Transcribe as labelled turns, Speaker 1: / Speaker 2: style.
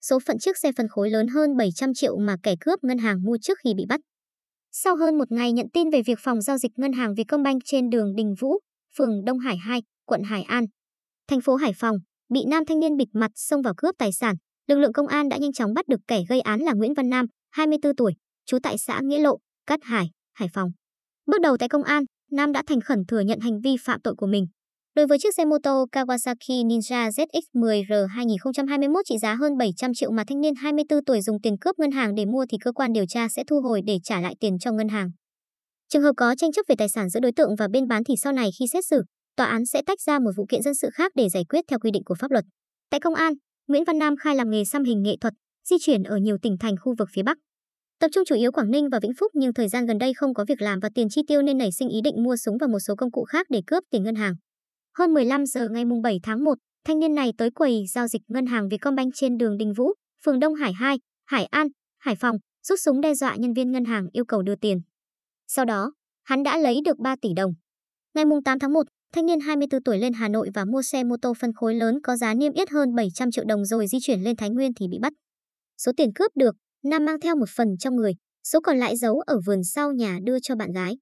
Speaker 1: số phận chiếc xe phân khối lớn hơn 700 triệu mà kẻ cướp ngân hàng mua trước khi bị bắt. Sau hơn một ngày nhận tin về việc phòng giao dịch ngân hàng Vietcombank trên đường Đình Vũ, phường Đông Hải 2, quận Hải An, thành phố Hải Phòng, bị nam thanh niên bịt mặt xông vào cướp tài sản, lực lượng công an đã nhanh chóng bắt được kẻ gây án là Nguyễn Văn Nam, 24 tuổi, trú tại xã Nghĩa Lộ, Cát Hải, Hải Phòng. Bước đầu tại công an, Nam đã thành khẩn thừa nhận hành vi phạm tội của mình. Đối với chiếc xe mô tô Kawasaki Ninja ZX10R 2021 trị giá hơn 700 triệu mà thanh niên 24 tuổi dùng tiền cướp ngân hàng để mua thì cơ quan điều tra sẽ thu hồi để trả lại tiền cho ngân hàng. Trường hợp có tranh chấp về tài sản giữa đối tượng và bên bán thì sau này khi xét xử, tòa án sẽ tách ra một vụ kiện dân sự khác để giải quyết theo quy định của pháp luật. Tại công an, Nguyễn Văn Nam khai làm nghề xăm hình nghệ thuật, di chuyển ở nhiều tỉnh thành khu vực phía Bắc. Tập trung chủ yếu Quảng Ninh và Vĩnh Phúc nhưng thời gian gần đây không có việc làm và tiền chi tiêu nên nảy sinh ý định mua súng và một số công cụ khác để cướp tiền ngân hàng. Hơn 15 giờ ngày 7 tháng 1, thanh niên này tới quầy giao dịch ngân hàng Vietcombank trên đường Đình Vũ, phường Đông Hải 2, Hải An, Hải Phòng, rút súng đe dọa nhân viên ngân hàng yêu cầu đưa tiền. Sau đó, hắn đã lấy được 3 tỷ đồng. Ngày 8 tháng 1, thanh niên 24 tuổi lên Hà Nội và mua xe mô tô phân khối lớn có giá niêm yết hơn 700 triệu đồng rồi di chuyển lên Thái Nguyên thì bị bắt. Số tiền cướp được, Nam mang theo một phần trong người, số còn lại giấu ở vườn sau nhà đưa cho bạn gái.